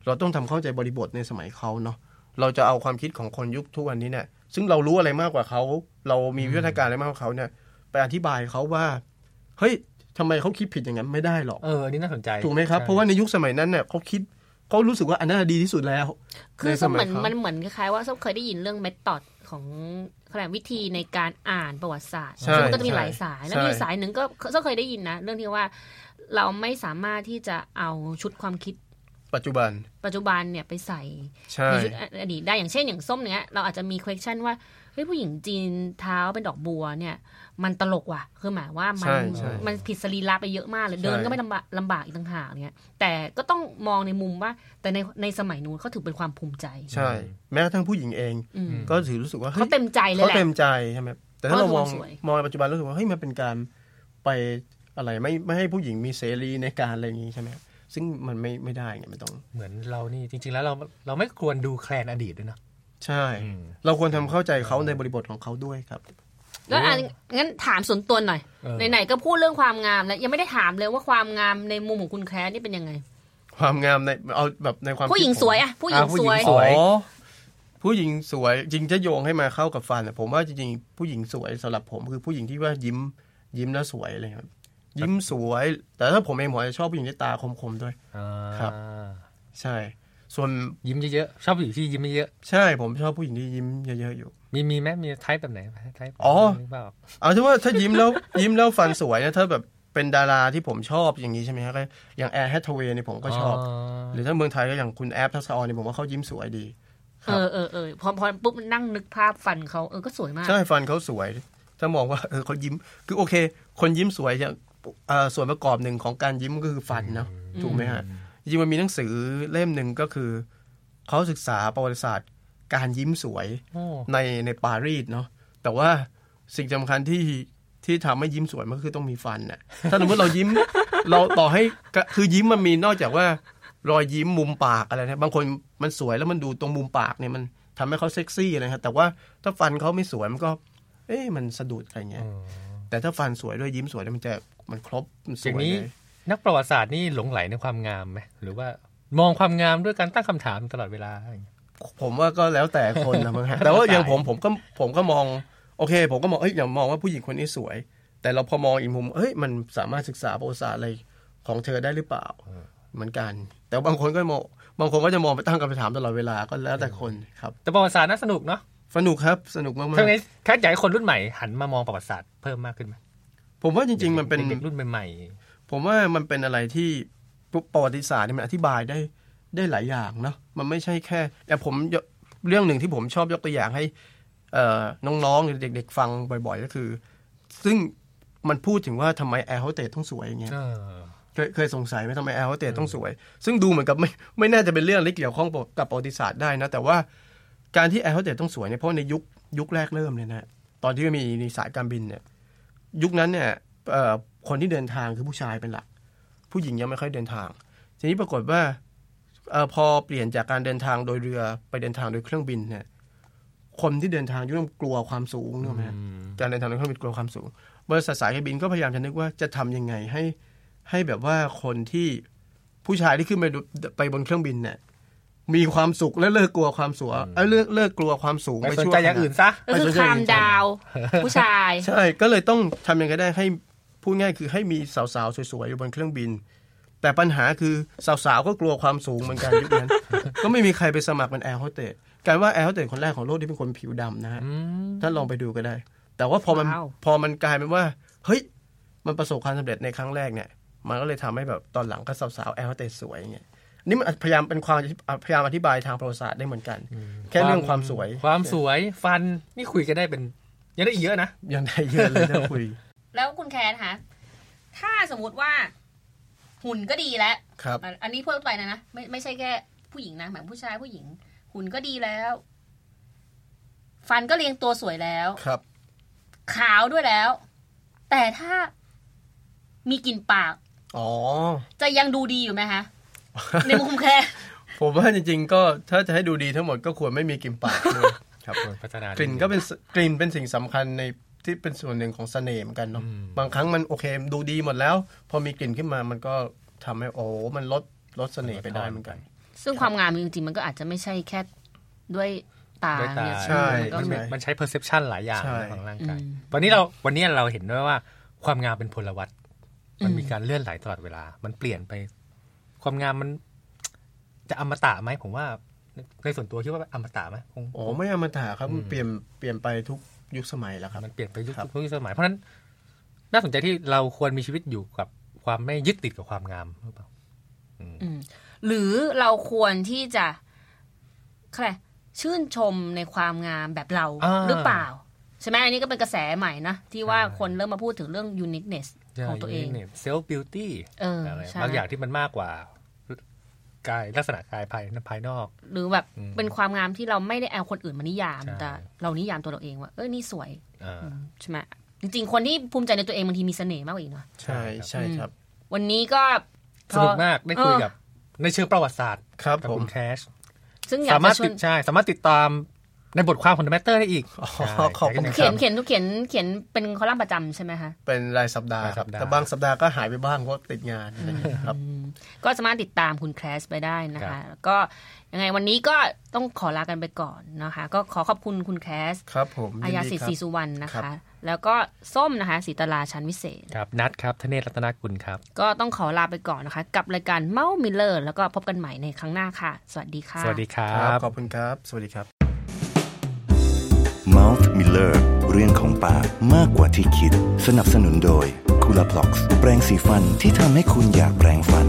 เราต้องทำเข้าใจบริบทในสมัยเขาเนาะเราจะเอาความคิดของคนยุคทุกวันนี้เนี่ยซึ่งเรารู้อะไรมากกว่าเขา เรามีวิวัฒนาการอะไรมากกว่าเขาเนี่ยไปอธิบายเขาว่าเฮ้ย ทำไมเขาคิดผิดอย่างนั้นไม่ได้หรอก เอออันนี้น่าสนใจ ถูกไหมครับใช่เพราะว่าในยุคสมัยนั้นเนี่ยเขาคิดเขารู้สึกว่าอันนั้นนะดีที่สุดแล้ว คือในสส้มมัเหยมือนเขามันเหมือนคล้ายๆว่าส้มเคยได้ยินเรื่องเมธอดของขนาดวิธีในการอ่านประวัติศาสตร์ใช่ซึ่งมันก็จะมีใช่หลายสาย แล้วใช่มีสายหนึ่งก็ส้มเคยได้ยินนะ เรื่องที่ว่าเราไม่สามารถที่จะเอาชุดความคิด ปัจจุบัน ปัจจุบันเนี่ยไปใส่ใช่ในชุดอดีตได้อย่างเช่นอย่างส้มเนี้ยเราอาจจะมี question ว่าเฮ้ยผู้หญิงจีนเท้าเป็นดอกบัวเนี่ย มันตลกว่ะ คือหมายว่ามันใช่ใช่มันผิดสรีระไปเยอะมากเลยเดินก็ไม่ลำบากลำบากอีกต่างหากเนี่ยแต่ก็ต้องมองในมุมว่า แต่ในในสมัยนู้นเขาถือเป็นความภูมิใจ ใช่ แม้กระทั่งผู้หญิงเองอืมก็ถือรู้สึกว่าเฮ้เขายเต็มใจเลยเขาแหละเต็มใจใช่ไหมแต่ถ้าเรามองเขาสวยมองในปัจจุบันรู้สึกว่าเฮ้ยมันเป็นการไปอะไรไม่ไม่ให้ผู้หญิงมีเสรีในการอะไรอย่างนี้ใช่ไหม ซึ่งมันไม่ไม่ได้ไงมันต้อง เหมือนเรานี่จริง ๆ แล้วเราเราไม่ควรดูแคลนอดีตด้วยนะใช่อืมเราควรทำเข้าใจเขาในบริบทของเขาด้วยครับแล้วอะงั้นถามส่วนตัวหน่อยเออไหนๆก็พูดเรื่องความงามแล้วยังไม่ได้ถามเลยว่าความงามในมุมของคุณแคร์นี่เป็นยังไง ความงามในเอาแบบในความผู้หญิงคิดผมสวยอะผู้หญิงอะผู้สหญิวงยสวยอ๋อผู้หญิงสวยจริงจะโยงให้มาเข้ากับฟันอะผมว่าจริงๆผู้หญิงสวยสำหรับผมคือผู้หญิงที่ว่ายิ้มยิ้มแล้วสวยอะไรครับ ยิ้มสวย แต่ถ้าผมเองผมอาจจะชอบผู้หญิงที่ตาคมๆด้วยอ่าครับ ใช่ ส่วนยิ้มเยอะๆชอบผู้หญิงที่ยิ้มเยอะใช่ผมชอบผู้หญิงที่ยิ้มเยอะๆอยู่ๆมีมีไหมมีไทป์แบบไหนไทป์อ๋อนึกภาพออกเอาที่ว่าถ้ายิ้มแล้วยิ้มแล้วฟันสวยนะถ้าแบบเป็นดาราที่ผมชอบอย่างนี้ใช่ไหมครับก็อย่างแอร์แฮทเวย์เนี่ยผมก็ชอบ หรือถ้าเมืองไทยก็อย่างคุณแอฟทัศออนเนี่ยผมว่าเขายิ้มสวยดีคเอรับอเออเออพอพอปุ๊บนั่งนึกภาพฟันเขาเออก็สวยมาก ใช่ฟันเขาสวย ถ้ามองว่าเออเขายิ้ม คือโอเค คนยิ้มสวยอย่างเอ่อ ส่วนประกอบหนึ่งของการยิ้มก็คือฟันเนาะถูกไหมฮะจริงๆมันมีหนังสือเล่มหนึ่งก็คือ เขาศึกษาประวัติศาสตร์ การยิ้มสวยโอ้ในในปารีสเนาะแต่ว่าสิ่งสำคัญที่ที่ทำให้ยิ้มสวยมันก็คือต้องมีฟันน่ะถ้าสมมติเรายิ้มเราต่อให้ก็คือยิ้มมันมีนอกจากว่ารอยยิ้มมุมปากอะไรนะบางคนมันสวยแล้วมันดูตรงมุมปากเนี่ยมันทำให้เขาเซ็กซี่นะครับแต่ว่าถ้าฟันเขาไม่สวยมันก็ เอ๊ะมันสะดุดอะไรเงี้ย แต่ถ้าฟันสวยด้วยยิ้มสวยแล้วมันจะมันครบมันสอย่างวยนี้เลยนักประวัติศาสตร์นี่หลงไหลในความงามไหมหรือว่ามองความงามด้วยการตั้งคำถามตลอดเวลาอะไรอย่างเงี้ยผมว่าก็แล้วแต่คนนะมั้งฮะแต่ว่าอย่างผมผมก็ผมก็มองโอเค ผมก็มองเอ้ยอย่างมองว่าผู้หญิงคนนี้สวย แต่เราพอมองอีกมุมเอ้ยมันสามารถศึกษาประวัติศาสตร์อะไรของเธอได้หรือเปล่าเหมือนกัน แต่บางคนก็มองบางคนก็จะมองไปตั้งคำถามตลอดเวลาก็แล้วแต่คนครับ แต่ประวัติศาสตร์น่าสนุกเนาะ สนุกครับสนุกมากทั้งนี้แค่อยากให้คนรุ่นใหม่หันมามองประวัติศาสตร์เพิ่มมากขึ้นไหมๆผมว่าจริง ๆ มันเป็นเด็กๆรุ่นใหม่ผมว่ามันเป็นอะไรที่ประวัติศาสตร์เนี่ยมันอธิบายได้ได้หลายอย่างเนาะมันไม่ใช่แค่อย่างผมยกเรื่องหนึ่งที่ผมชอบยกตัวอย่างให้เอ่อน้องๆหรือเด็ก ๆ ฟังบ่อย ๆ ก็คือ ซึ่งมันพูดถึงว่าทำไมแอร์โฮสเตสต้องสวยอย่างเงี้ยเออเคยเคยสงสัยไหมทำไมแอร์โฮสเตสต้องสวย ซึ่งดูเหมือนกับไม่ไม่น่าจะเป็นเรื่องที่เกี่ยวข้องกับประวัติศาสตร์ได้นะ แต่ว่า การที่แอร์โฮสเตสต้องสวยเนี่ยเพราะในยุคยุคแรกเริ่มเนี่ยนะตอนที่มีมีสายการบินเนี่ย ยุคนั้นเนี่ยเอ่อคนที่เดินทางคือผู้ชายเป็นหลัก ผู้หญิงยังไม่ค่อยเดินทาง ทีนี้ปรากฏว่าเออพอเปลี่ยนจากการเดินทางโดยเรือไปเดินทางโดยเครื่องบินเนี่ยคนที่เดินทางย่อมกลัวความสูงนึกออกไหมฮะการเดินทางโดยเครื่องบินกลัวความสูงบริษัทสายการบินก็พยายามจะนึกว่าจะทำยังไงให้ให้แบบว่าคนที่ผู้ชายที่ขึ้นไปดูไปบนเครื่องบินเนี่ย มีความสุขและเลิกกลัวความสูงเอ้ยเลิกเลิกกลัวความสูงไปไปสนชั่วใจอย่างอื่นซะก็คือคามดาว ผู้ชาย ใช่ก็เลยต้องทำยังไงก็ได้ให้พูดง่ายคือให้มีสาวๆสวยๆอยู่บนเครื่องบิน แต่ปัญหาคือสาวๆก็กลัวความสูงเหมือนกันยุคนั้นก็ไม่มีใครไปสมัครเป็นแอร์โฮสเตสการว่าแอร์โฮสเตสคนแรกของโลกที่เป็นคนผิวดำนะฮะท่านลองไปดูก็ได้ แต่ว่าพอมันว้าวพอมันกลายเป็นว่าเฮ้ยมันประสบความสำเร็จในครั้งแรกเนี่ย มันก็เลยทำให้แบบตอนหลังก็สาวๆแอร์โฮสเตสสวยอย่างเงี้ย นี่มันพยายามเป็นความพยายามอธิบายทางประวัติศาสตร์ได้เหมือนกัน แค่เรื่องความสวย ความสวยฟันนี่คุยกันได้เป็น ยังได้อีกเยอะนะยังได้เยอะเลยถ้าคุย แล้วคุณแคนคะถ้าสมมุติว่าหุ่นก็ดีแล้วครับอะอันนี้เพิ่มไปนะนะไม่ไม่ใช่แค่ผู้หญิงนะหมายถึงผู้ชายผู้หญิง หุ่นก็ดีแล้ว ฟันก็เรียงตัวสวยแล้วครับ ขาวด้วยแล้ว แต่ถ้ามีกลิ่นปาก อ๋อ จะยังดูดีอยู่ไหมคะ ในมุมแค่ผมว่าจริงๆ ก็ถ้าจะให้ดูดีทั้งหมดก็ควรไม่มีกลิ่นปากด้วยครับพัฒนากลิ่นก็เป็นสกลิ่นเป็นสิ่งสำคัญในที่เป็นส่วนหนึ่งของเสน่ห์เหมือนกันเนาะอืมบางครั้งมันโอเคดูดีหมดแล้ว พอมีกลิ่นขึ้นมามันก็ทำให้โอ้มันลดลดเสน่ห์ไปได้เหมือนกัน ซึ่งความงามจริงๆ มันก็อาจจะไม่ใช่แค่ด้วยตาด้วยตาเนี่ยใช่มันก็มันเหมืมัอนนมันใช้ perception หลายอย่างใช่ของร่างกายอืมวันนี้เราวันนี้เราเห็นด้วยว่าความงามเป็นพลวัตมันอืมมีการเลื่อนไหลตลอดเวลา มันเปลี่ยนไป ความงามมันจะอมตะไหมผมว่า ในส่วนตัวคิดว่าอมตะไหมคงโอ้ไม่อมตะครับมันเปลี่ยนเปลี่ยนไปทุกยุคสมัยแล้วครับมันเปลี่ยนไปยุคครับทุกสมัยเพราะฉะนั้น น่าสนใจที่เราควรมีชีวิตอยู่กับความไม่ยึดติดกับความงามหรือเปล่าอืมหรือเราควรที่จะอะไรชื่นชมในความงามแบบเราอ่าหรือเปล่า ใช่ไหมอันนี้ก็เป็นกระแสใหม่นะ ที่ว่าคนเริ่มมาพูดถึงเรื่อง uniqueness ของตัวเอง self beauty เอออะไรใช่บางอย่างที่มันมากกว่า กายลักษณะกายภายภายนอก หรือแบบอืมเป็นความงามที่เราไม่ได้เอาคนอื่นมานิยามใช่แต่เรานิยามตัวเราเองว่าเออนี่สวยอ่าใช่ไหมจริงๆ คนที่ภูมิใจในตัวเองบางทีมีเสน่ห์มากกว่าอีกเนาะใช่ใช่ครับ วันนี้ก็พสอนุกมากได้คุยเออกับในเชิงประวัติศาสตร์ครับกับผมคุณแคชซึ่งอยากสามารจะถชวตินดใช่สามารถติดตามในบทความของ The Matter ได้อีกอ๋อใช่ขอบคุณเขียนเขียนทุกเขียนเขียนเป็นคอลัมน์ประจำใช่ไหมคะ เป็นรายสัปดาห์รายคสัรับปดาห์แต่บางสัปดาห์ก็หายไปบ้างเพราะติดงานนะครับ ก็สามารถติดตามคุณแคลสไปได้นะคะ แล้วก็ยังไงวันนี้ก็ต้องขอลากันไปก่อนนะคะ ก็ขอขอบคุณคุณแคลสครับผมอายานสิดีทธิ์คศรีรับสุวรรณนะครัคะบแล้วก็ส้มนะคะสีตลาชันวิเศษครับนัดครับทเนศรัตนกุลครับ ก็ต้องขอลาไปก่อนนะคะ กับรายการเมาส์มิลเลอร์ แล้วก็พบกันใหม่ในครั้งหน้าค่ะ สวัสดีค่ะสวัสดีครัครับบขอบคุณครับ สวัสดีครับ Mouth Miller เรื่องของปากมากกว่าที่คิด สนับสนุนโดย c o o l a p l o x แปรงสีฟันที่ทำให้คุณอยากแปรงฟัน